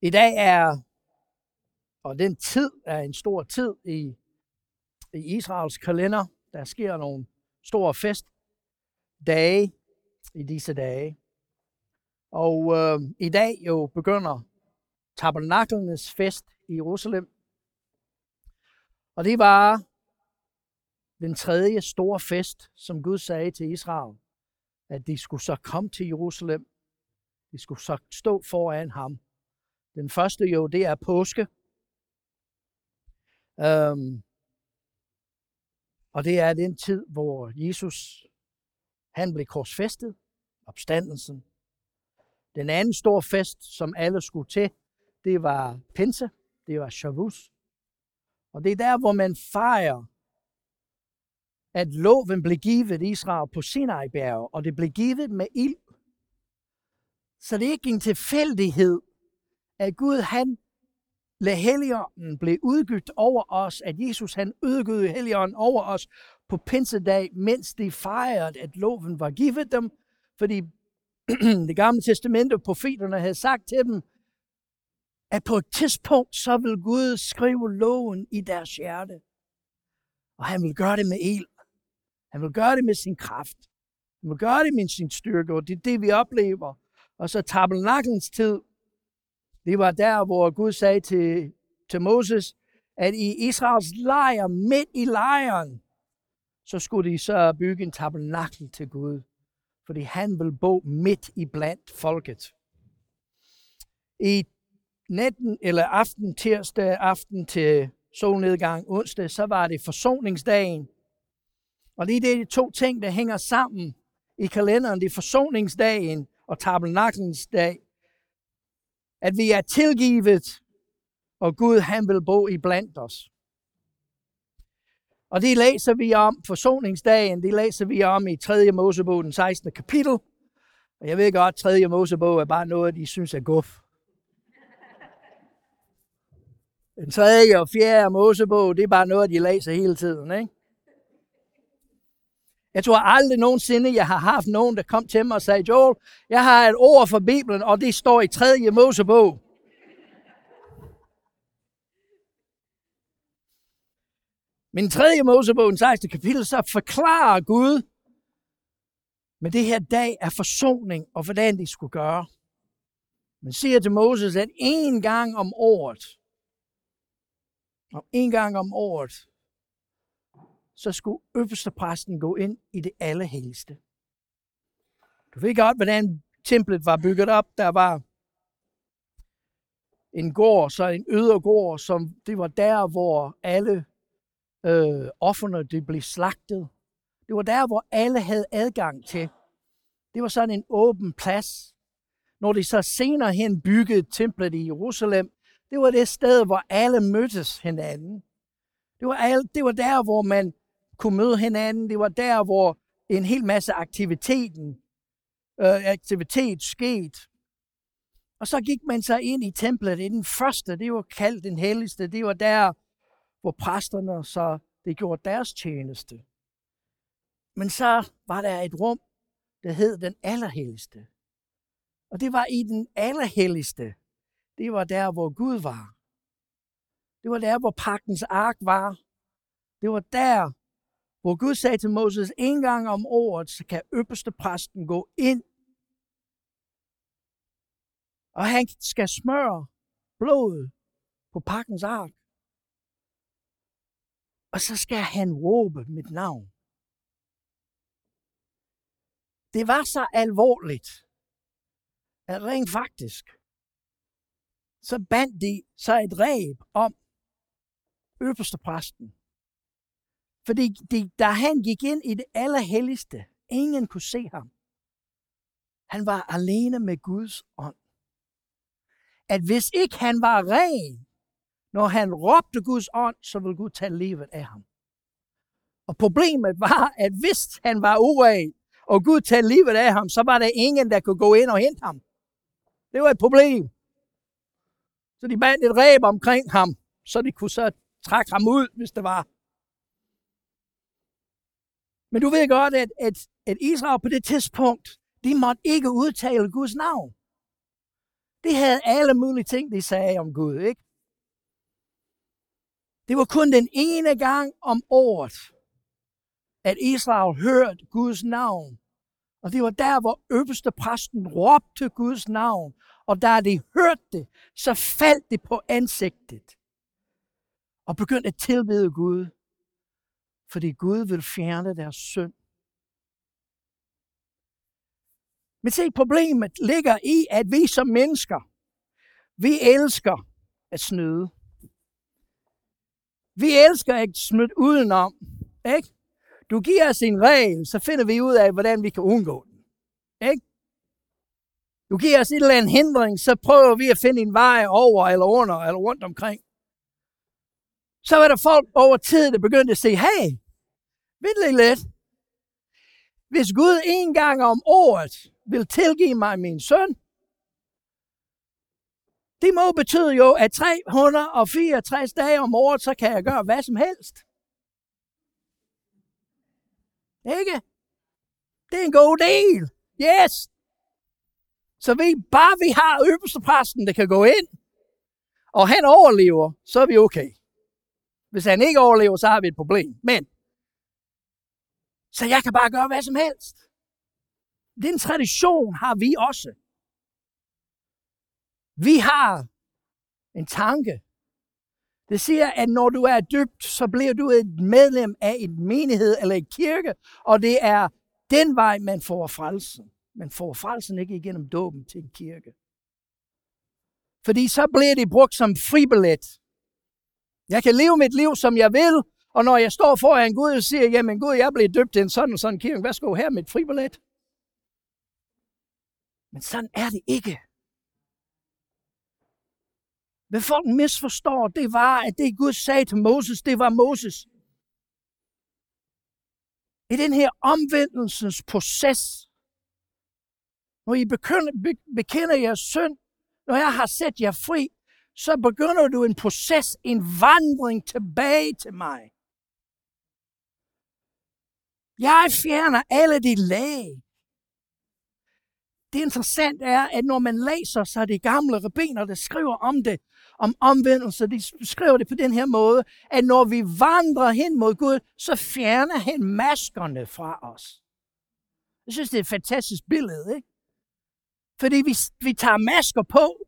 I dag er, og den tid er en stor tid i, i Israels kalender. Der sker nogle store festdage i disse dage. Og øh, i dag jo begynder tabernaklernes fest i Jerusalem. Og det var den tredje store fest, som Gud sagde til Israel, at de skulle så komme til Jerusalem. De skulle så stå foran ham. Den første jo, det er påske. Øhm, og det er den tid, hvor Jesus, han blev korsfæstet, opstandelsen. Den anden store fest, som alle skulle til, det var Pinse, det var Shavuos. Og det er der, hvor man fejrer, at loven blev givet Israel på Sinai bjerg, og det blev givet med ild. Så det er ikke en tilfældighed, at Gud han lad Helligånden blive udgydt over os, at Jesus han udgød Helligånden over os på pinsedag, mens de fejrede, at loven var givet dem, fordi det gamle testamente og profeterne havde sagt til dem, at på et tidspunkt, så vil Gud skrive loven i deres hjerte. Og han vil gøre det med ild. Han vil gøre det med sin kraft. Han vil gøre det med sin styrke, og det er det, vi oplever. Og så tabernaklens tid, det var der, hvor Gud sagde til, til Moses, at i Israels lejr, midt i lejren, så skulle de så bygge en tabernakel til Gud. Fordi han vil bo midt i blandt folket. I natten eller aften, tirsdag aften til solnedgang onsdag, så var det forsoningsdagen. Og lige det er de to ting, der hænger sammen i kalenderen. Det er forsoningsdagen og tabernaklens dag at vi er tilgivet, og Gud han vil bo i blandt os. Og det læser vi om forsoningsdagen, det læser vi om i 3. Mosebog, den 16. kapitel. Og jeg ved godt, 3. Mosebog er bare noget, de synes er guf. Den 3. og 4. Mosebog, det er bare noget, de læser hele tiden. Ikke? Jeg tror aldrig nogensinde, jeg har haft nogen, der kom til mig og sagde, Joel, jeg har et ord for Bibelen, og det står i 3. Mosebog. Men 3. Mosebog, den 16. kapitel, så forklarer Gud med det her dag af forsoning, og hvordan de skulle gøre. Man siger til Moses, at en gang om året, og en gang om året, så skulle øverstepræsten gå ind i det allerhelligste. Du ved godt, hvordan templet var bygget op. Der var en gård, så en ydergård, som det var der, hvor alle øh, offerne de blev slagtet. Det var der, hvor alle havde adgang til. Det var sådan en åben plads. Når de så senere hen byggede templet i Jerusalem, det var det sted, hvor alle mødtes hinanden. Det var, alle, det var der, hvor man kunne møde hinanden. Det var der, hvor en hel masse aktiviteten, øh, aktivitet skete. Og så gik man så ind i templet. Det den første, det var kaldt den helligste. Det var der, hvor præsterne så det gjorde deres tjeneste. Men så var der et rum, der hed den allerhelligste. Og det var i den allerhelligste. Det var der, hvor Gud var. Det var der, hvor pagtens ark var. Det var der, hvor Gud sagde til Moses, en gang om året, så kan øverste præsten gå ind, og han skal smøre blodet på pakkens ark. Og så skal han råbe mit navn. Det var så alvorligt, at rent faktisk, så bandt de så et ræb om øverste præsten. Fordi det, da han gik ind i det allerhelligste, ingen kunne se ham. Han var alene med Guds ånd. At hvis ikke han var ren, når han råbte Guds ånd, så ville Gud tage livet af ham. Og problemet var, at hvis han var uren, og Gud tage livet af ham, så var der ingen, der kunne gå ind og hente ham. Det var et problem. Så de bandt et ræb omkring ham, så de kunne så trække ham ud, hvis det var. Men du ved godt, at, at, at Israel på det tidspunkt, de måtte ikke udtale Guds navn. De havde alle mulige ting, de sagde om Gud, ikke? Det var kun den ene gang om året, at Israel hørte Guds navn. Og det var der, hvor øverste præsten råbte Guds navn. Og da de hørte det, så faldt det på ansigtet. Og begyndte at tilbede Gud. Fordi Gud vil fjerne deres synd. Men se, problemet ligger i, at vi som mennesker, vi elsker at snyde. Vi elsker at snyde udenom. Ikke? Du giver os en regel, så finder vi ud af, hvordan vi kan undgå den. Ikke? Du giver os et eller andet hindring, så prøver vi at finde en vej over, eller under, eller rundt omkring. Så var der folk over tid, der begyndte at sige, hey, vent lige lidt. Hvis Gud en gang om året vil tilgive mig min søn, det må betyde jo, at 364 dage om året, så kan jeg gøre hvad som helst. Ikke? Det er en god del. Yes. Så vi, bare vi har øverste præsten, der kan gå ind, og han overlever, så er vi okay. Hvis han ikke overlever, så har vi et problem. Men, så jeg kan bare gøre hvad som helst. Den tradition har vi også. Vi har en tanke. Det siger, at når du er dybt, så bliver du et medlem af en menighed eller en kirke, og det er den vej, man får frelsen. Man får frelsen ikke igennem dåben til en kirke. Fordi så bliver det brugt som fribillet. Jeg kan leve mit liv, som jeg vil, og når jeg står foran Gud og siger, jamen Gud, jeg blev døbt i en sådan sådan kirke, værsgo her med et fribillet. Men sådan er det ikke. Hvad folk misforstår, det var, at det Gud sagde til Moses, det var Moses. I den her omvendelsens proces, når I bekender, bekender jeres synd, når jeg har sat jer fri, så begynder du en proces, en vandring tilbage til mig. Jeg fjerner alle de lag, det interessante er, at når man læser så de gamle rabiner, der skriver om det, om omvendelse, de skriver det på den her måde, at når vi vandrer hen mod Gud, så fjerner han maskerne fra os. Jeg synes, det er et fantastisk billede, ikke? Fordi vi, vi tager masker på,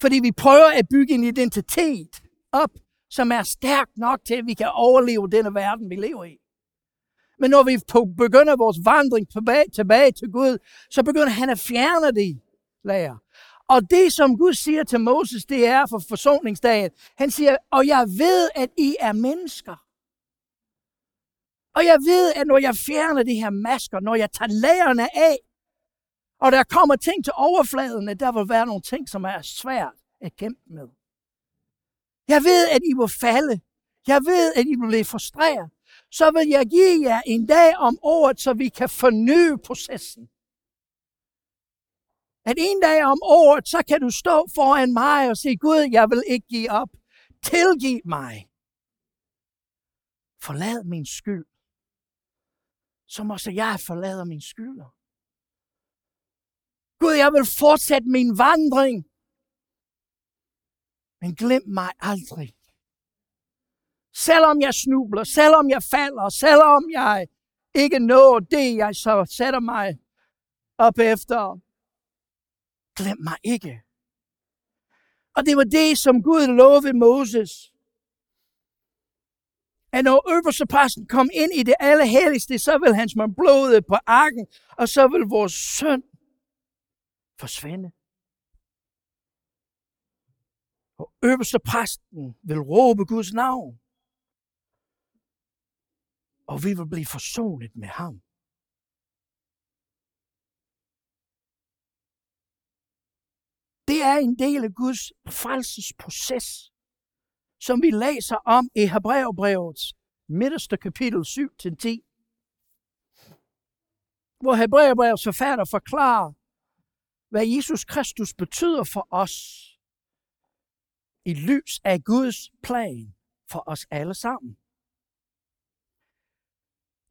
fordi vi prøver at bygge en identitet op, som er stærk nok til, at vi kan overleve denne verden, vi lever i. Men når vi begynder vores vandring tilbage, tilbage til Gud, så begynder han at fjerne de lager. Og det, som Gud siger til Moses, det er for forsoningsdagen. Han siger, og jeg ved, at I er mennesker. Og jeg ved, at når jeg fjerner de her masker, når jeg tager lagerne af, og der kommer ting til overfladen, at der vil være nogle ting, som er svært at kæmpe med. Jeg ved, at I vil falde. Jeg ved, at I vil blive frustreret så vil jeg give jer en dag om året, så vi kan forny processen. At en dag om året, så kan du stå foran mig og sige, Gud, jeg vil ikke give op. Tilgiv mig. Forlad min skyld. Som også jeg forlader min skylder. Gud, jeg vil fortsætte min vandring. Men glem mig aldrig. Selvom jeg snubler, selvom jeg falder, selvom jeg ikke når det, jeg så sætter mig op efter. Glem mig ikke. Og det var det, som Gud lovede Moses. At når øverste kom ind i det allerhelligste, så vil hans smage blodet på arken, og så vil vores søn forsvinde. Og øverste præsten vil råbe Guds navn og vi vil blive forsonet med ham. Det er en del af Guds frelsesproces, som vi læser om i Hebræerbrevets midterste kapitel 7-10, hvor Hebræerbrevets forfatter forklarer, hvad Jesus Kristus betyder for os i lys af Guds plan for os alle sammen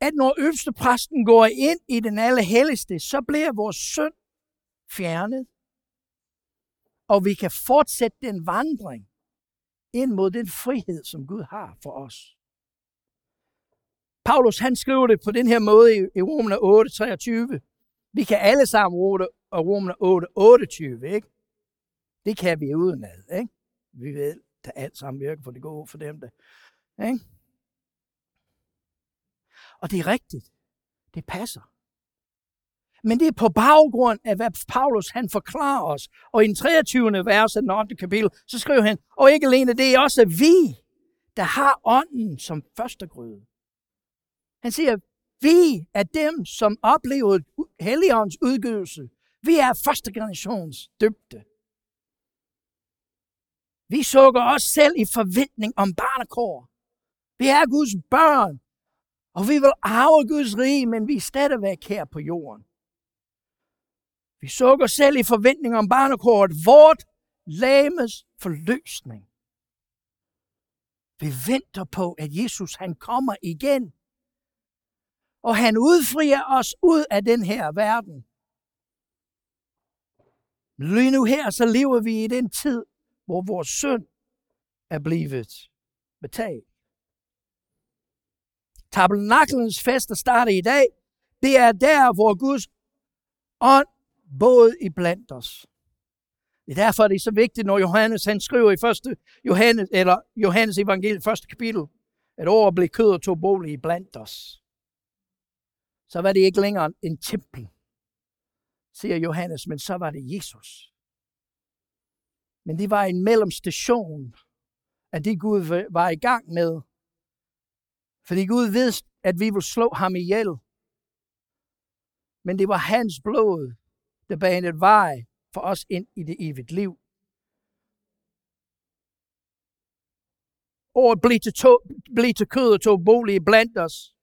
at når øverste præsten går ind i den allerhelligste, så bliver vores synd fjernet. og vi kan fortsætte den vandring ind mod den frihed, som Gud har for os. Paulus han skriver det på den her måde i, Romerne 8, 23. Vi kan alle sammen og Romerne 8, 28, ikke? Det kan vi udenad, ikke? Vi ved, at alt sammen virker for det gode for dem, der, ikke? Og det er rigtigt. Det passer. Men det er på baggrund af, hvad Paulus han forklarer os. Og i den 23. vers af den 8. kapitel, så skriver han, og ikke alene det er også vi, der har ånden som første gryde. Han siger, vi er dem, som oplevede Helligåndens udgivelse. Vi er første generations døbte. Vi sukker os selv i forventning om barnekår. Vi er Guds børn, og vi vil arve Guds rige, men vi er stadigvæk her på jorden. Vi sukker selv i forventning om barnekåret, vort lames forløsning. Vi venter på, at Jesus han kommer igen. Og han udfrier os ud af den her verden. Lige nu her, så lever vi i den tid, hvor vores synd er blevet betalt. Tabernaklens fest, der starter i dag, det er der, hvor Guds ånd både i blandt os. Det er derfor, det er så vigtigt, når Johannes han skriver i første Johannes, eller Johannes evangeliet, første kapitel, at over blev kød og tog bolig i blandt os. Så var det ikke længere en tempel, siger Johannes, men så var det Jesus. Men det var en mellemstation af det Gud var i gang med. Fordi Gud vidste, at vi ville slå ham ihjel. Men det var hans blod, der banede vej for os ind i det evigt liv. Året blev til, to, blev til kød og tog bolig blandt os,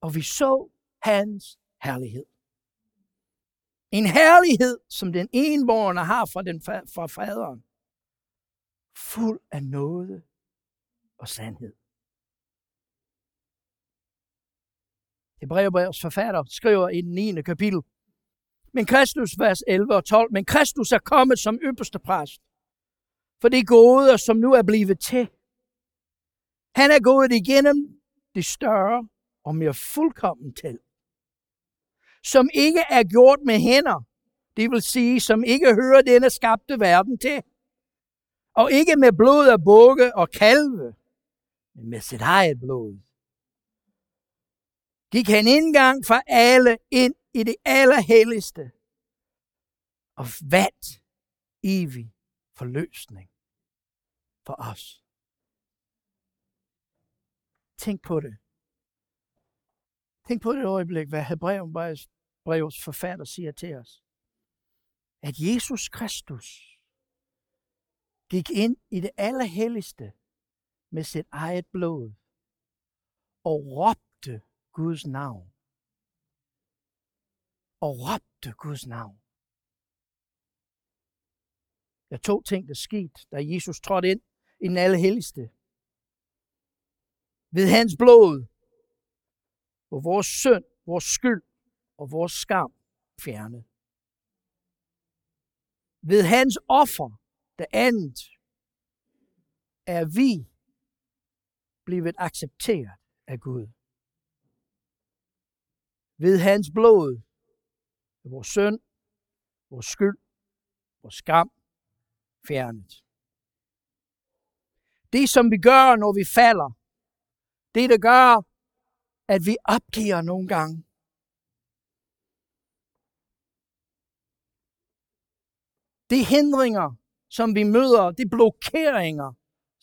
og vi så hans herlighed. En herlighed, som den enborgne har fra, den, fra faderen. Fuld af nåde og sandhed. Hebræerbrevets forfatter skriver i den 9. kapitel, men Kristus, vers 11 og 12, men Kristus er kommet som ypperste præst for det gode, som nu er blevet til. Han er gået igennem det større og mere fuldkommen til, som ikke er gjort med hænder, det vil sige, som ikke hører denne skabte verden til, og ikke med blod af bukke og kalve, men med sit eget blod. Gik han indgang for alle ind i det allerhelligste og vandt evig forløsning for os. Tænk på det. Tænk på det øjeblik, hvad Hebræerbrevets forfatter siger til os. At Jesus Kristus gik ind i det allerhelligste med sit eget blod og råbte Guds navn og råbte Guds navn. Der er to ting, der skete, da Jesus trådte ind i den allerhelligste. Ved hans blod, hvor vores synd, vores skyld og vores skam fjernet. Ved hans offer, det andet, er vi blevet accepteret af Gud. Ved hans blod er vores synd, vores skyld, vores skam fjernet. Det, som vi gør, når vi falder, det, der gør, at vi opgiver nogle gange. Det hindringer, som vi møder, de blokeringer,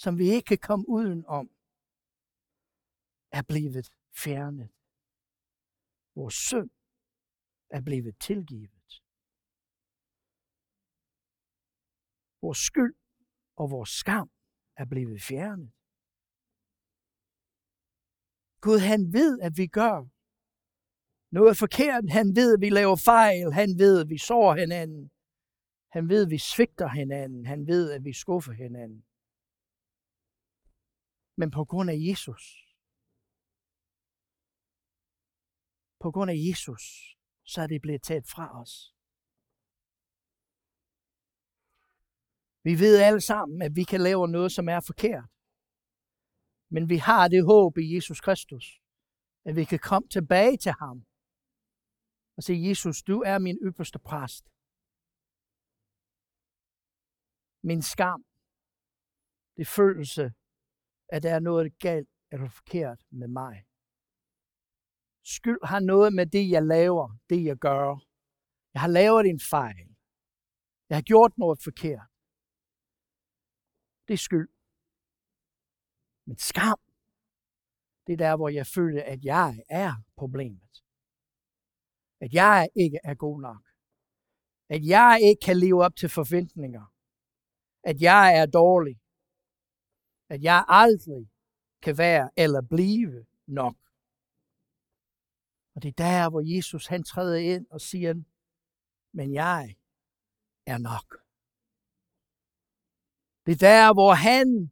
som vi ikke kan komme uden om, er blevet fjernet. Vores synd er blevet tilgivet. Vores skyld og vores skam er blevet fjernet. Gud, han ved, at vi gør noget forkert. Han ved, at vi laver fejl. Han ved, at vi sår hinanden. Han ved, at vi svigter hinanden. Han ved, at vi skuffer hinanden. Men på grund af Jesus, på grund af Jesus, så er det blevet taget fra os. Vi ved alle sammen, at vi kan lave noget, som er forkert. Men vi har det håb i Jesus Kristus, at vi kan komme tilbage til ham og sige, Jesus, du er min ypperste præst. Min skam, det følelse, at der er noget galt eller forkert med mig. Skyld har noget med det, jeg laver, det jeg gør. Jeg har lavet en fejl. Jeg har gjort noget forkert. Det er skyld. Men skam, det er der, hvor jeg føler, at jeg er problemet. At jeg ikke er god nok. At jeg ikke kan leve op til forventninger. At jeg er dårlig. At jeg aldrig kan være eller blive nok. Og det er der, hvor Jesus han træder ind og siger, men jeg er nok. Det er der, hvor han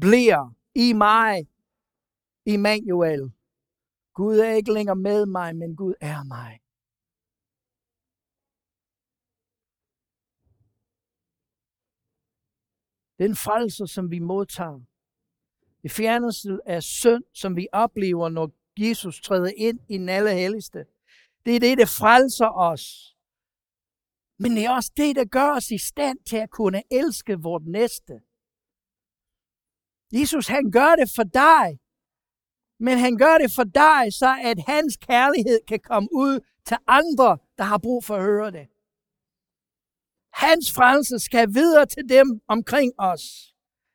bliver i mig, Immanuel. Gud er ikke længere med mig, men Gud er mig. Den frelse, som vi modtager, det fjernelse af synd, som vi oplever, når Jesus træder ind i den allerhelligste, det er det, der frelser os. Men det er også det, der gør os i stand til at kunne elske vort næste. Jesus, han gør det for dig. Men han gør det for dig, så at hans kærlighed kan komme ud til andre, der har brug for at høre det. Hans frelse skal videre til dem omkring os.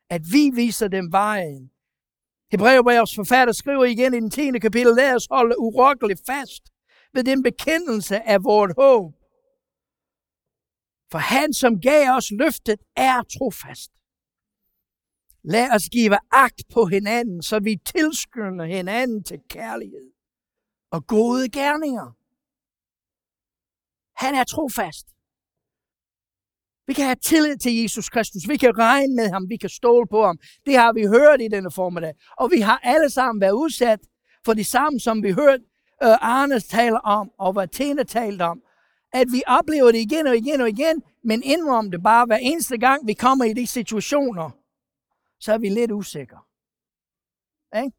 At vi viser dem vejen. Hebræerbrevets forfatter skriver igen i den 10. kapitel, lad os holde urokkeligt fast ved den bekendelse af vort håb. For han, som gav os løftet, er trofast. Lad os give agt på hinanden, så vi tilskynder hinanden til kærlighed og gode gerninger. Han er trofast. Vi kan have tillid til Jesus Kristus. Vi kan regne med ham. Vi kan stole på ham. Det har vi hørt i denne formiddag. Og vi har alle sammen været udsat for det samme, som vi hørte uh, Arne tale om, og hvad Tene talte om. At vi oplever det igen og igen og igen, men indrøm det bare hver eneste gang, vi kommer i de situationer, så er vi lidt usikre. Ikke?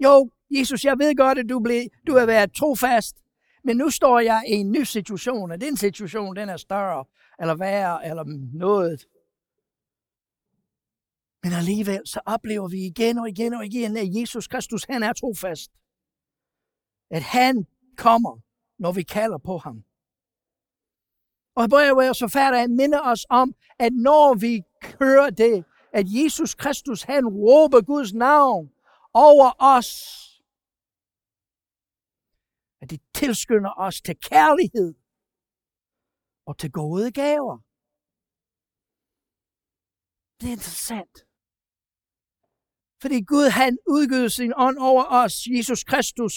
Jo, Jesus, jeg ved godt, at du, blev, du har været trofast, men nu står jeg i en ny situation, og den situation, den er større, eller værre, eller noget. Men alligevel så oplever vi igen og igen og igen, at Jesus Kristus, han er trofast. At han kommer, når vi kalder på ham. Og Hebræerbrevets forfatter minder os om, at når vi hører det, at Jesus Kristus, han råber Guds navn over os, at det tilskynder os til kærlighed og til gode gaver. Det er interessant. Fordi Gud han udgød sin ånd over os, Jesus Kristus.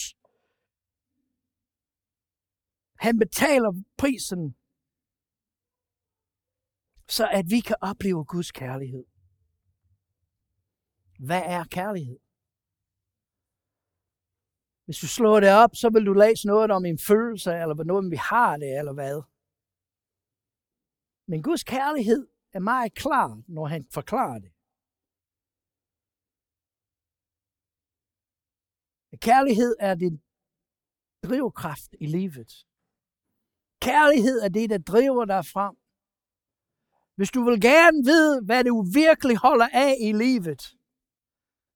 Han betaler prisen, så at vi kan opleve Guds kærlighed. Hvad er kærlighed? Hvis du slår det op, så vil du læse noget om en følelse, eller noget om vi har det, eller hvad. Men Guds kærlighed er meget klar, når han forklarer det. Kærlighed er din drivkraft i livet. Kærlighed er det, der driver dig frem. Hvis du vil gerne vide, hvad du virkelig holder af i livet,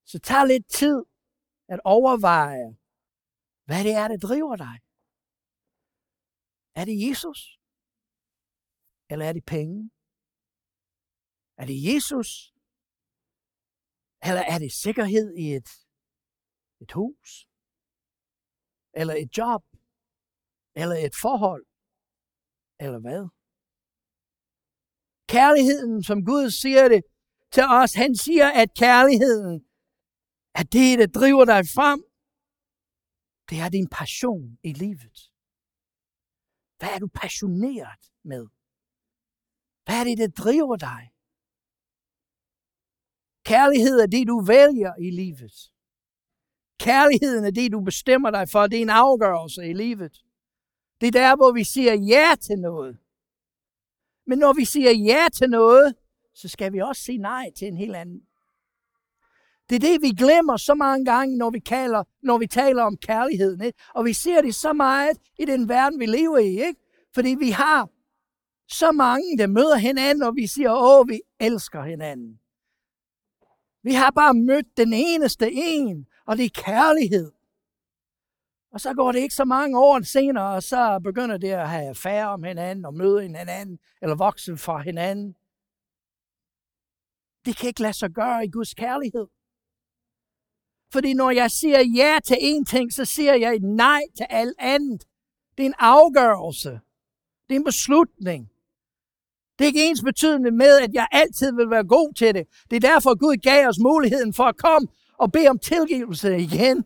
så tag lidt tid at overveje, hvad det er, der driver dig. Er det Jesus? Eller er det penge? Er det Jesus? Eller er det sikkerhed i et, et hus? Eller et job? Eller et forhold? Eller hvad? Kærligheden, som Gud siger det til os, han siger, at kærligheden er det, der driver dig frem. Det er din passion i livet. Hvad er du passioneret med? Hvad er det, der driver dig? Kærlighed er det, du vælger i livet. Kærligheden er det, du bestemmer dig for. Det er en afgørelse i livet. Det er der, hvor vi siger ja til noget. Men når vi siger ja til noget, så skal vi også sige nej til en helt anden. Det er det, vi glemmer så mange gange, når vi, kalder, når vi taler om kærligheden. Ikke? Og vi ser det så meget i den verden, vi lever i. Ikke? Fordi vi har så mange, der møder hinanden, og vi siger, åh, vi elsker hinanden. Vi har bare mødt den eneste en, og det er kærlighed. Og så går det ikke så mange år senere, og så begynder det at have affære om hinanden, og møde hinanden, eller vokse fra hinanden. Det kan ikke lade sig gøre i Guds kærlighed. Fordi når jeg siger ja til en ting, så siger jeg nej til alt andet. Det er en afgørelse. Det er en beslutning. Det er ikke ens betydende med, at jeg altid vil være god til det. Det er derfor, Gud gav os muligheden for at komme og bede om tilgivelse igen.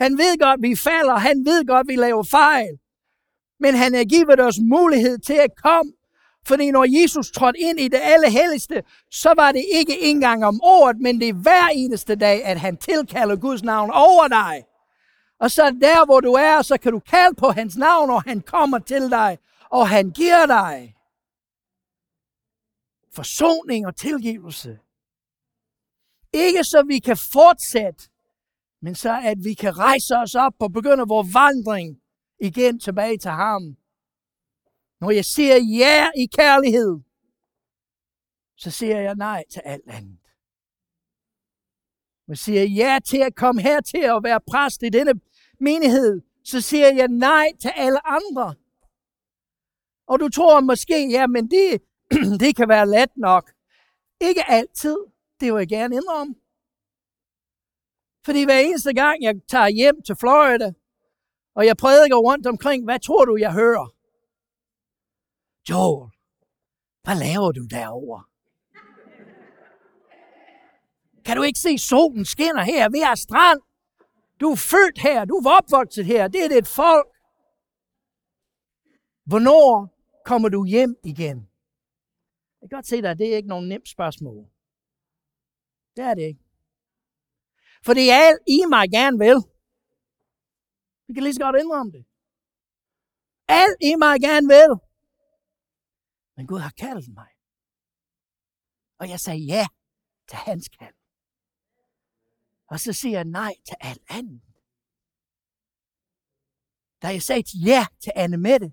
Han ved godt, vi falder. Han ved godt, vi laver fejl. Men han har givet os mulighed til at komme. Fordi når Jesus trådte ind i det allerhelligste, så var det ikke engang om året, men det er hver eneste dag, at han tilkalder Guds navn over dig. Og så der, hvor du er, så kan du kalde på hans navn, og han kommer til dig, og han giver dig forsoning og tilgivelse. Ikke så vi kan fortsætte, men så at vi kan rejse os op og begynde vores vandring igen tilbage til ham. Når jeg siger ja i kærlighed, så siger jeg nej til alt andet. Når jeg siger ja til at komme her til at være præst i denne menighed, så siger jeg nej til alle andre. Og du tror måske, ja, men det, det kan være let nok. Ikke altid. Det vil jeg gerne indrømme. Fordi hver eneste gang, jeg tager hjem til Florida, og jeg prædiker rundt omkring, hvad tror du, jeg hører? Joel, hvad laver du derovre? Kan du ikke se, solen skinner her? Vi er strand. Du er født her. Du er opvokset her. Det er dit folk. Hvornår kommer du hjem igen? Jeg kan godt se dig, det er ikke nogen nemt spørgsmål. Det er det ikke. For det er alt I mig gerne vil. Vi kan lige så godt indrømme det. Alt I mig gerne vil. Men Gud har kaldt mig. Og jeg sagde ja til hans kald. Og så siger jeg nej til alt andet. Da jeg sagde ja til Anne Mette,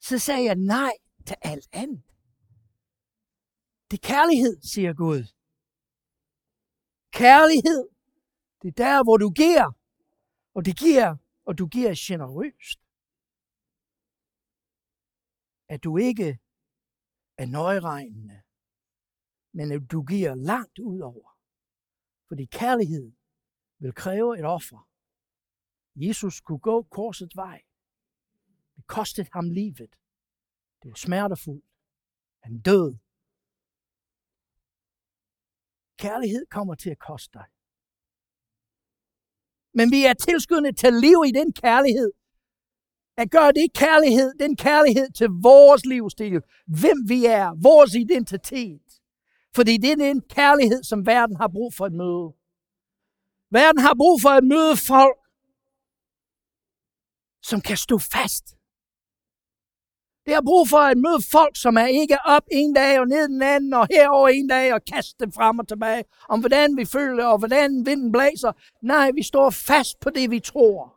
så sagde jeg nej til alt andet. Det er kærlighed, siger Gud. Kærlighed, det er der, hvor du giver, og det giver, og du giver generøst. At du ikke er nøjeregnende, men at du giver langt ud over. Fordi kærlighed vil kræve et offer. Jesus kunne gå korsets vej. Det kostede ham livet. Det var smertefuldt. Han døde Kærlighed kommer til at koste dig. Men vi er tilskyndet til at leve i den kærlighed. At gøre det kærlighed, den kærlighed til vores livsstil. Hvem vi er, vores identitet. Fordi det er den kærlighed, som verden har brug for at møde. Verden har brug for at møde folk, som kan stå fast det har brug for at møde folk, som er ikke op en dag og ned den anden og herover en dag og kaste dem frem og tilbage om hvordan vi føler og hvordan vinden blæser. Nej, vi står fast på det, vi tror.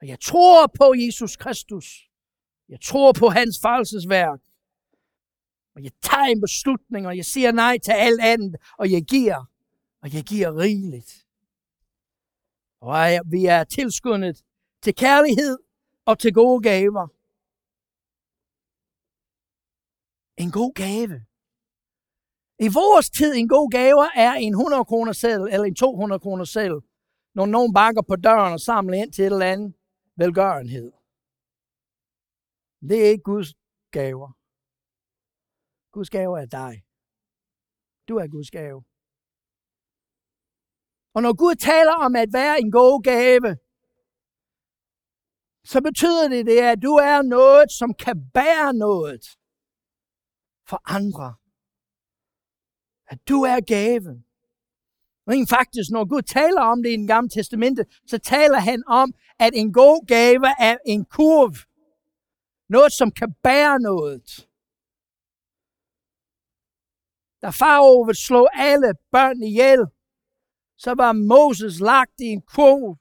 Og jeg tror på Jesus Kristus. Jeg tror på hans frelsesværk. Og jeg tager en beslutning, og jeg siger nej til alt andet, og jeg giver, og jeg giver rigeligt. Og vi er tilskyndet til kærlighed og til gode gaver. En god gave. I vores tid, en god gave er en 100 kroner seddel eller en 200 kroner seddel, når nogen banker på døren og samler ind til et eller andet velgørenhed. Det er ikke Guds gaver. Guds gave er dig. Du er Guds gave. Og når Gud taler om at være en god gave, så betyder det, det at du er noget, som kan bære noget for andre. At du er gaven. Og faktisk, når Gud taler om det i den gamle testamente, så taler han om, at en god gave er en kurv. Noget, som kan bære noget. Da farao ville slå alle børn ihjel, så var Moses lagt i en kurv,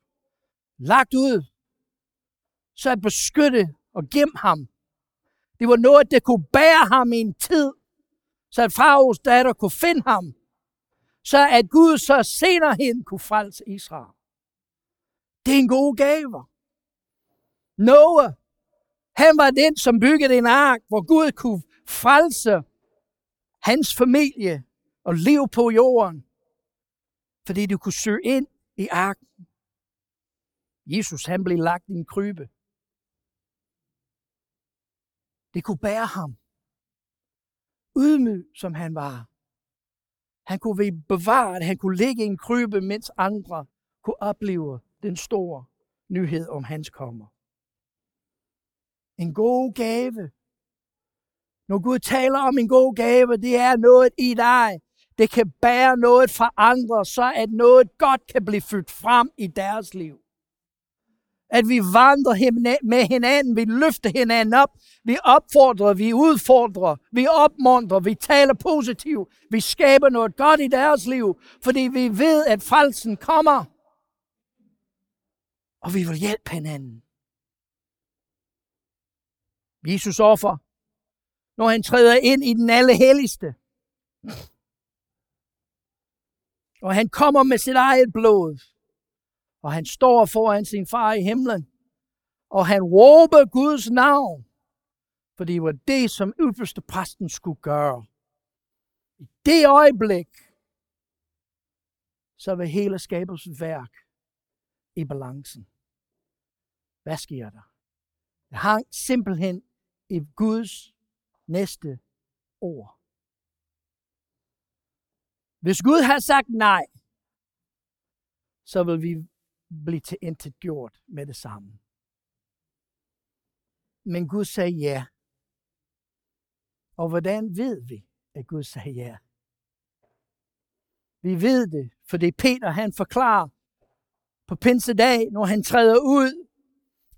lagt ud, så at beskytte og gemme ham. Det var noget, der kunne bære ham i en tid, så at faraos datter kunne finde ham, så at Gud så senere hen kunne frelse Israel. Det er en god gave. Noah, han var den, som byggede en ark, hvor Gud kunne frelse hans familie og leve på jorden, fordi du kunne søge ind i arken. Jesus, han blev lagt i en krybe. Det kunne bære ham. Ydmyg, som han var. Han kunne blive bevaret. Han kunne ligge i en krybe, mens andre kunne opleve den store nyhed om hans kommer. En god gave. Når Gud taler om en god gave, det er noget i dig. Det kan bære noget fra andre, så at noget godt kan blive fyldt frem i deres liv. At vi vandrer med hinanden, vi løfter hinanden op, vi opfordrer, vi udfordrer, vi opmuntrer, vi taler positivt, vi skaber noget godt i deres liv, fordi vi ved, at frelsen kommer. Og vi vil hjælpe hinanden. Jesus offer, når han træder ind i den allerhelligste. Og han kommer med sit eget blod. Og han står foran sin far i himlen. Og han råber Guds navn. For det var det, som ypperste præsten skulle gøre. I det øjeblik, så vil hele skabelsens værk i balancen. Hvad sker der? Det hang simpelthen i Guds næste ord. Hvis Gud har sagt nej, så vil vi blive til intet gjort med det samme. Men Gud sagde ja. Og hvordan ved vi, at Gud sagde ja? Vi ved det, fordi Peter han forklarer på pinsedag, når han træder ud,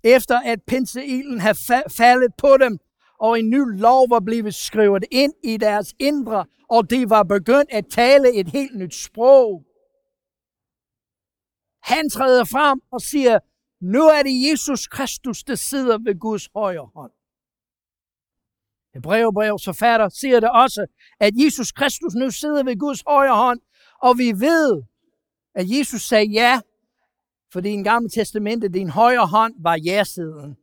efter at pinseilen har faldet på dem, og en ny lov var blevet skrevet ind i deres indre, og de var begyndt at tale et helt nyt sprog. Han træder frem og siger, nu er det Jesus Kristus, der sidder ved Guds højre hånd. Hebræerbrevs forfatter siger det også, at Jesus Kristus nu sidder ved Guds højre hånd, og vi ved, at Jesus sagde ja, fordi i den gamle testamente, din højre hånd var ja-siden.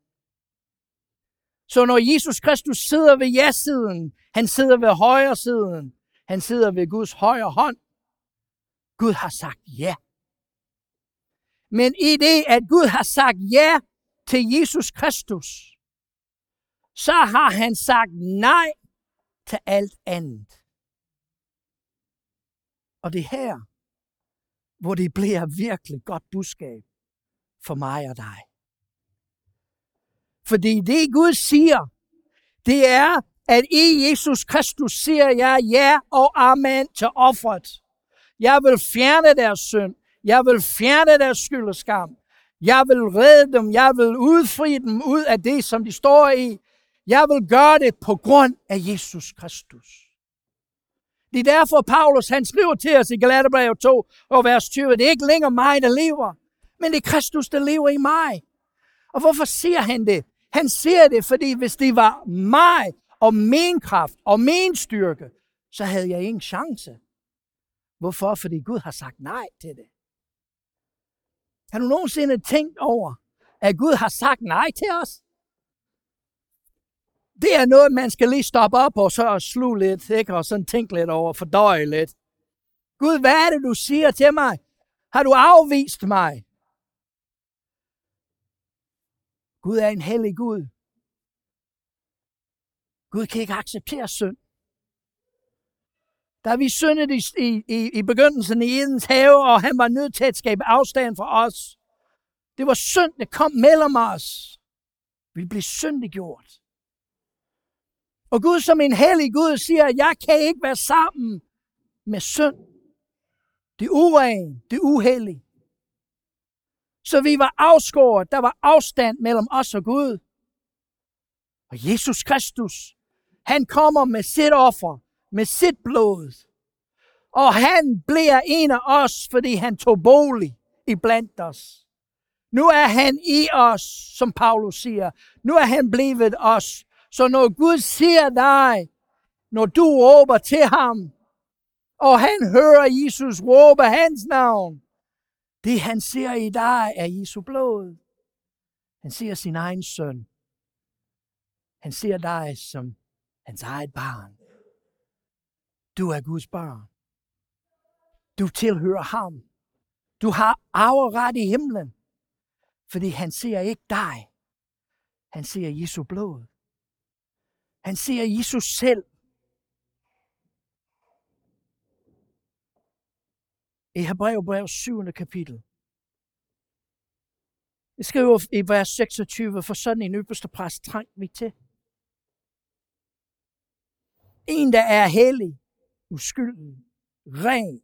Så når Jesus Kristus sidder ved ja-siden, han sidder ved højre siden, han sidder ved Guds højre hånd. Gud har sagt ja. Men i det, at Gud har sagt ja til Jesus Kristus, så har han sagt nej til alt andet. Og det her, hvor det bliver virkelig godt budskab for mig og dig. Fordi det Gud siger, det er, at i Jesus Kristus siger jeg ja og amen til offeret. Jeg vil fjerne deres synd. Jeg vil fjerne deres skyld og skam. Jeg vil redde dem. Jeg vil udfri dem ud af det, som de står i. Jeg vil gøre det på grund af Jesus Kristus. Det er derfor, Paulus han skriver til os i Galaterbrevet 2 og vers 20, det er ikke længere mig, der lever, men det er Kristus, der lever i mig. Og hvorfor siger han det? Han siger det, fordi hvis det var mig og min kraft og min styrke, så havde jeg ingen chance. Hvorfor? Fordi Gud har sagt nej til det. Har du nogensinde tænkt over, at Gud har sagt nej til os? Det er noget, man skal lige stoppe op og så sluge lidt, ikke? og sådan tænke lidt over, fordøje lidt. Gud, hvad er det, du siger til mig? Har du afvist mig? Gud er en hellig Gud. Gud kan ikke acceptere synd. Da vi syndede i, i, i begyndelsen i Edens have, og han var nødt til at skabe afstand fra os. Det var synd, der kom mellem os. Vi blev syndiggjort. Og Gud som en hellig Gud siger, at jeg kan ikke være sammen med synd. Det urene, det uhellige. Så vi var afskåret. Der var afstand mellem os og Gud. Og Jesus Kristus, han kommer med sit offer, med sit blod. Og han bliver en af os, fordi han tog bolig i blandt os. Nu er han i os, som Paulus siger. Nu er han blevet os. Så når Gud siger dig, når du råber til ham, og han hører Jesus råbe hans navn, det han ser i dig er Jesu blod. Han ser sin egen søn. Han ser dig som hans eget barn. Du er Guds barn. Du tilhører ham. Du har arveret i himlen. Fordi han ser ikke dig. Han ser Jesu blod. Han ser Jesus selv. I Hebræerbrev 7. kapitel. Jeg skriver i vers 26, for sådan en ypperste præst trængte vi til. En, der er hellig, uskylden, ren,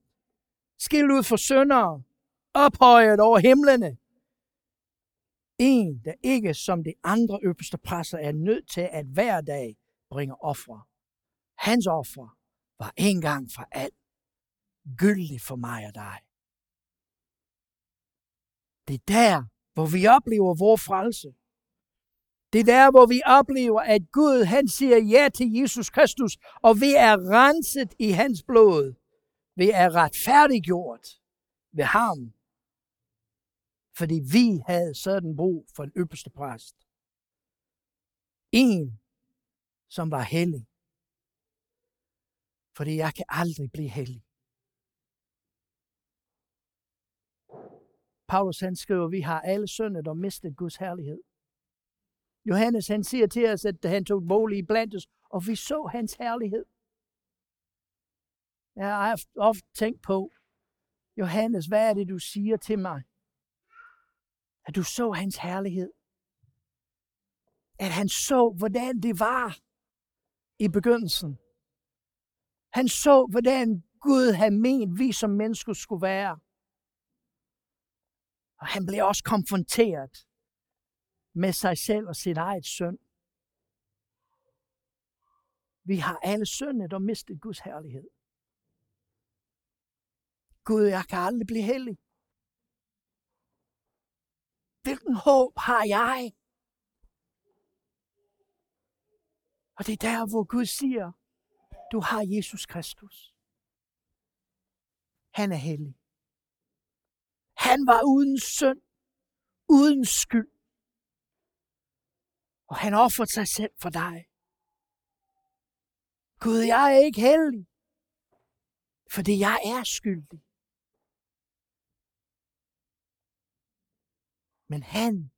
skilt ud for syndere, ophøjet over himlene. En, der ikke som de andre øverste præster er nødt til at hver dag bringe ofre. Hans offer var en gang for alt gyldig for mig og dig. Det er der, hvor vi oplever vores frelse. Det er der, hvor vi oplever, at Gud han siger ja til Jesus Kristus, og vi er renset i hans blod. Vi er retfærdiggjort ved ham, fordi vi havde sådan brug for en ypperste præst. En, som var hellig. Fordi jeg kan aldrig blive hellig. Paulus han skriver, vi har alle syndet og mistet Guds herlighed. Johannes han siger til os, at han tog bolig i blandt os, og vi så hans herlighed. Jeg har ofte tænkt på, Johannes, hvad er det, du siger til mig? At du så hans herlighed. At han så, hvordan det var i begyndelsen. Han så, hvordan Gud havde ment, vi som mennesker skulle være. Og han blev også konfronteret med sig selv og sit eget søn. Vi har alle syndet og mistet Guds herlighed. Gud, jeg kan aldrig blive hellig. Hvilken håb har jeg? Og det er der, hvor Gud siger, du har Jesus Kristus. Han er hellig. Han var uden synd, uden skyld. Og han offrede sig selv for dig. Gud, jeg er ikke heldig, fordi jeg er skyldig. Men han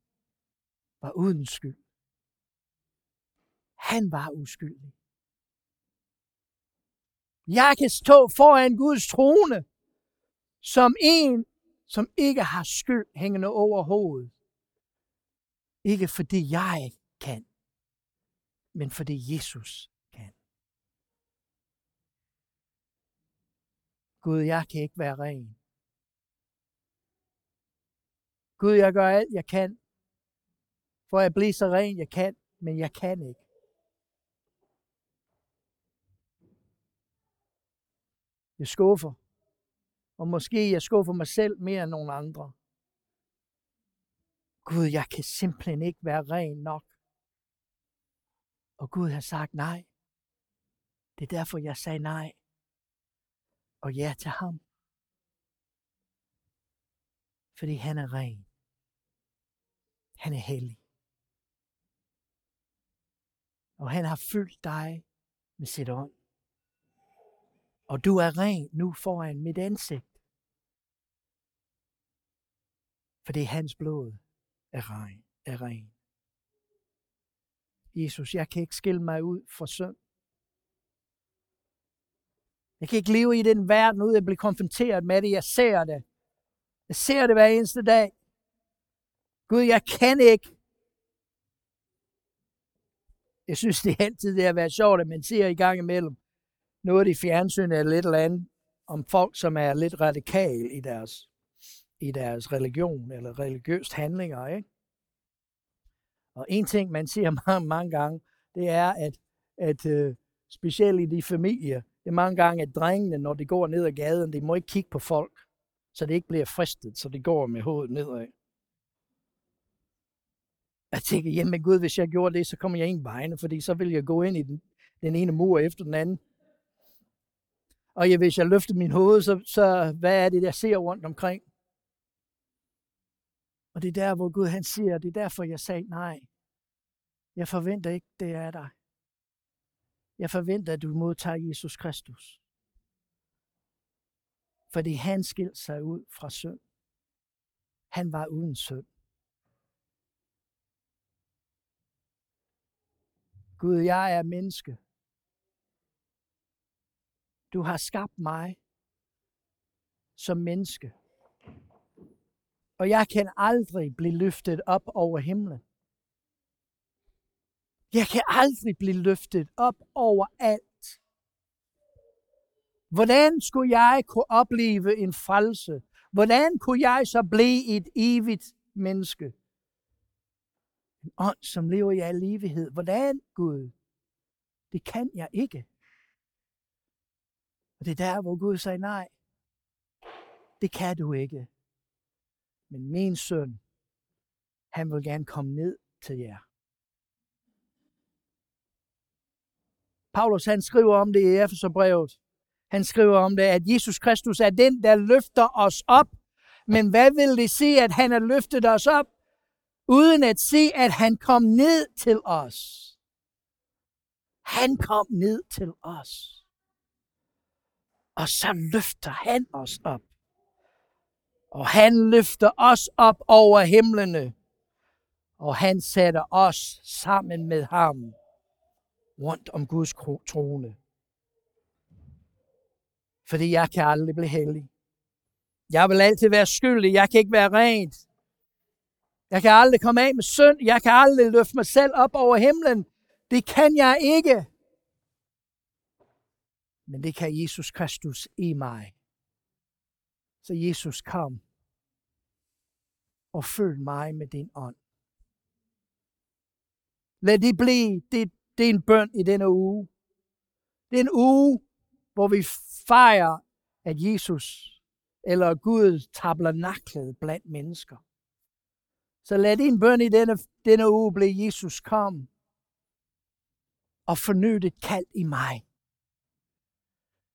var uden skyld. Han var uskyldig. Jeg kan stå foran Guds trone som en, som ikke har skyld hængende over hovedet. Ikke fordi jeg kan, men for det Jesus kan. Gud, jeg kan ikke være ren. Gud, jeg gør alt, jeg kan, for at blive så ren, jeg kan, men jeg kan ikke. Jeg skuffer. Og måske jeg skuffer mig selv mere end nogen andre. Gud, jeg kan simpelthen ikke være ren nok. Og Gud har sagt nej. Det er derfor, jeg sagde nej. Og ja til ham. Fordi han er ren. Han er hellig. Og han har fyldt dig med sit ånd. Og du er ren nu foran mit ansigt. Fordi hans blod er ren. Er ren. Jesus, jeg kan ikke skille mig ud for synd. Jeg kan ikke leve i den verden, uden at blive konfronteret med det. Jeg ser det. Jeg ser det hver eneste dag. Gud, jeg kan ikke. Jeg synes, det er altid det at være sjovt, at man ser i gang imellem noget i fjernsynet eller lidt eller andet om folk, som er lidt radikale i deres, i deres religion eller religiøst handlinger. Ikke? Og en ting, man siger mange, mange gange, det er, at, at uh, specielt i de familier, det er mange gange, at drengene, når de går ned ad gaden, de må ikke kigge på folk, så det ikke bliver fristet, så de går med hovedet nedad. Jeg tænker, jamen Gud, hvis jeg gjorde det, så kommer jeg ingen vegne, fordi så vil jeg gå ind i den, den ene mur efter den anden. Og jeg, hvis jeg løfter min hoved, så, så hvad er det, jeg ser rundt omkring? Og det er der, hvor Gud han siger, det er derfor, jeg sagde nej. Jeg forventer ikke, det er dig. Jeg forventer, at du modtager Jesus Kristus. Fordi han skilte sig ud fra synd. Han var uden synd. Gud, jeg er menneske. Du har skabt mig som menneske. Og jeg kan aldrig blive løftet op over himlen. Jeg kan aldrig blive løftet op over alt. Hvordan skulle jeg kunne opleve en frelse? Hvordan kunne jeg så blive et evigt menneske? En ånd, som lever i al evighed. Hvordan, Gud? Det kan jeg ikke. Og det er der, hvor Gud sagde nej. Det kan du ikke. Men min søn, han vil gerne komme ned til jer. Paulus han skriver om det i Efeserbrevet. Han skriver om det, at Jesus Kristus er den, der løfter os op. Men hvad vil det sige, at han har løftet os op? Uden at se, at han kom ned til os. Han kom ned til os. Og så løfter han os op. Og han løfter os op over himlene. Og han sætter os sammen med ham rundt om Guds trone. Fordi jeg kan aldrig blive hellig. Jeg vil altid være skyldig. Jeg kan ikke være rent. Jeg kan aldrig komme af med synd. Jeg kan aldrig løfte mig selv op over himlen. Det kan jeg ikke. Men det kan Jesus Kristus i mig. Så Jesus kom og følg mig med din ånd. Lad det blive det, det er en bøn i denne uge. Det er en uge, hvor vi fejrer, at Jesus eller Gud tabernaklet blandt mennesker. Så lad din bøn i denne, denne uge blive, Jesus kom og forny dit kald i mig.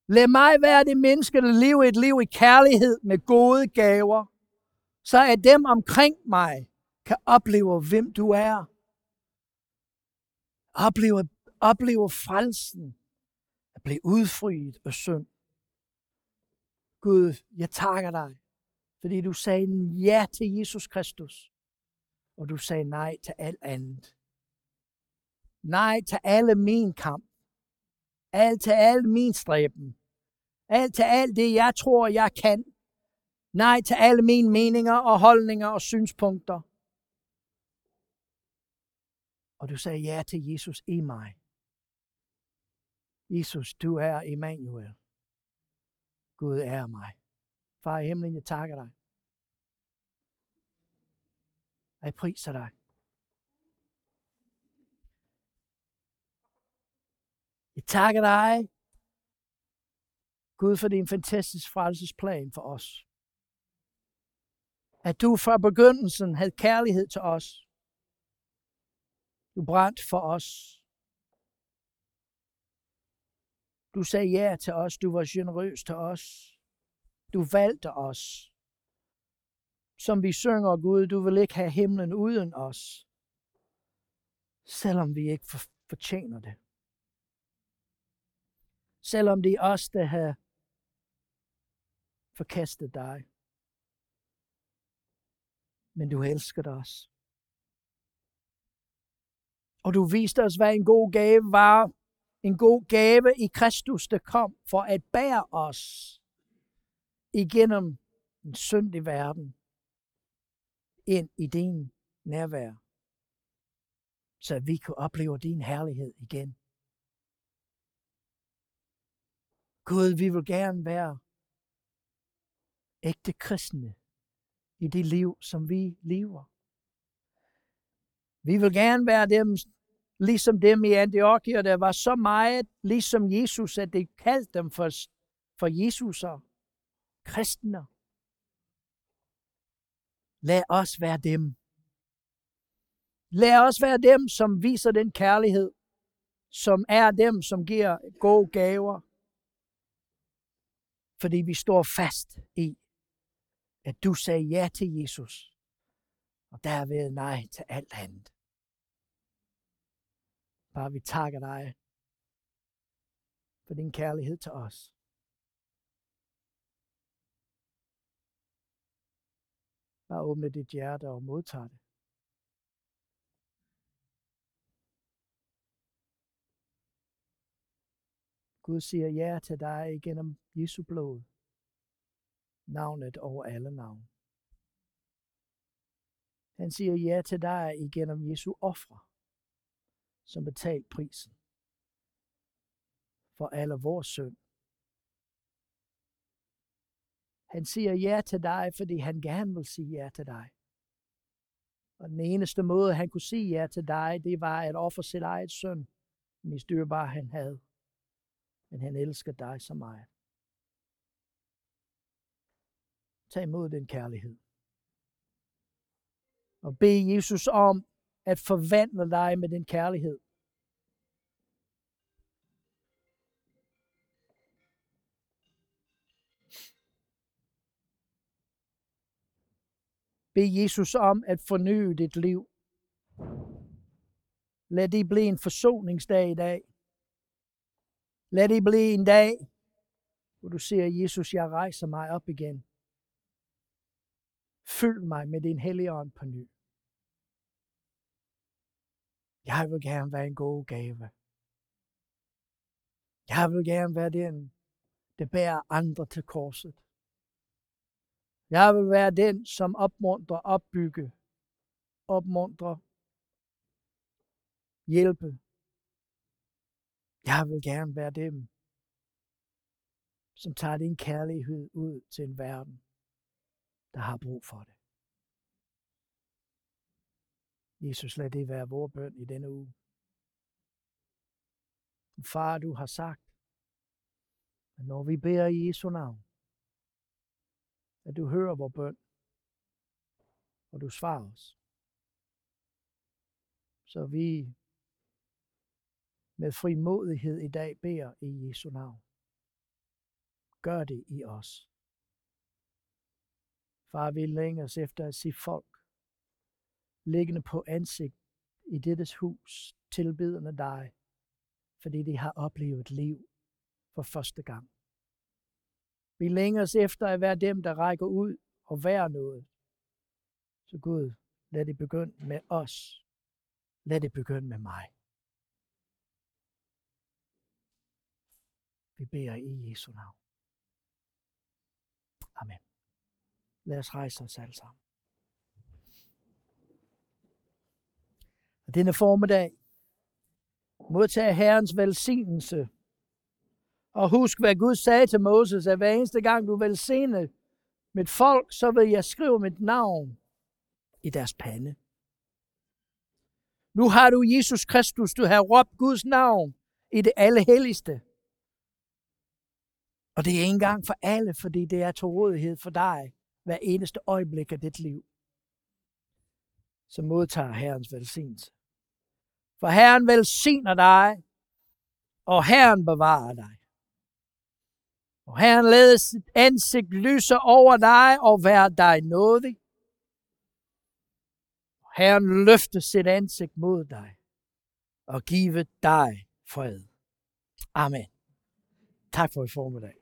Lad mig være det menneske, der lever et liv i kærlighed med gode gaver, så at dem omkring mig kan opleve, hvem du er. Opleve, opleve frelsen, at blive udfriet af synd. Gud, jeg takker dig, fordi du sagde ja til Jesus Kristus, og du sagde nej til alt andet. Nej til alle min kamp. Alt til al min stræben. Alt til alt det, jeg tror, jeg kan. Nej til alle mine meninger og holdninger og synspunkter. Og du sagde ja til Jesus i mig. Jesus, du er Emmanuel. Gud er mig. Far i himlen, jeg takker dig. Jeg priser dig. Jeg takker dig, Gud, for din fantastiske frelsesplan for os. At du fra begyndelsen havde kærlighed til os. Du brændte for os. Du sagde ja til os. Du var generøs til os. Du valgte os. Som vi synger, Gud, du vil ikke have himlen uden os. Selvom vi ikke fortjener det. Selvom det er os, der har forkastet dig. Men du elsker os. Og du viste os, hvad en god gave var. En god gave i Kristus, der kom for at bære os igennem en syndig verden ind i din nærvær, så vi kunne opleve din herlighed igen. Gud, vi vil gerne være ægte kristne i det liv, som vi lever. Vi vil gerne være dem, ligesom dem i Antiochia, der var så meget ligesom Jesus, at det kaldte dem for, for Jesuser, kristne. Lad os være dem. Lad os være dem, som viser den kærlighed, som er dem, som giver gode gaver. Fordi vi står fast i, at du sagde ja til Jesus, og derved nej til alt andet. Bare vi takker dig for din kærlighed til os. Bare åbne dit hjerte og modtage det. Gud siger ja til dig gennem Jesu blod. Navnet over alle navn. Han siger ja til dig igennem Jesu ofre, som betalt prisen for alle vores synd. Han siger ja til dig, fordi han gerne vil sige ja til dig. Og den eneste måde, han kunne sige ja til dig, det var at ofre sit eget søn, mest dyrbare han havde. Men han elsker dig så meget. Tag imod den kærlighed. Og bed Jesus om at forvandle dig med den kærlighed. Bed Jesus om at forny dit liv. Lad det blive en forsoningsdag i dag. Lad det blive en dag, hvor du siger, Jesus, jeg rejser mig op igen. Fyld mig med din hellige ånd på ny. Jeg vil gerne være en god gave. Jeg vil gerne være den, der bærer andre til korset. Jeg vil være den, som opmuntrer, opbygge, opmuntrer, hjælpe. Jeg vil gerne være dem, som tager din kærlighed ud til en verden, der har brug for det. Jesus, lad det være vores bøn i denne uge. Far, du har sagt, at når vi beder i Jesu navn, at du hører vores bøn, og du svarer os. Så vi med frimodighed i dag beder i Jesu navn. Gør det i os. Far, vi længes efter at se folk liggende på ansigt i dettes hus, tilbedende dig, fordi de har oplevet liv for første gang. Vi længes efter at være dem, der rækker ud og være noget. Så Gud, lad det begynde med os. Lad det begynde med mig. Vi beder i Jesu navn. Amen. Lad os rejse os alle sammen. Og denne formiddag modtag Herrens velsignelse og husk, hvad Gud sagde til Moses, at hver eneste gang du velsigner mit folk, så vil jeg skrive mit navn i deres pande. Nu har du Jesus Kristus, du har råbt Guds navn i det allerhelligste. Og det er en engang for alle, fordi det er til rådighed for dig hver eneste øjeblik af dit liv. Så modtager Herrens velsignelse. For Herren velsigner dig, og Herren bevarer dig. Og Herren lader sit ansigt lyse over dig og være dig nådig. Og Herren løfter sit ansigt mod dig og give dig fred. Amen. Tak for i formiddag.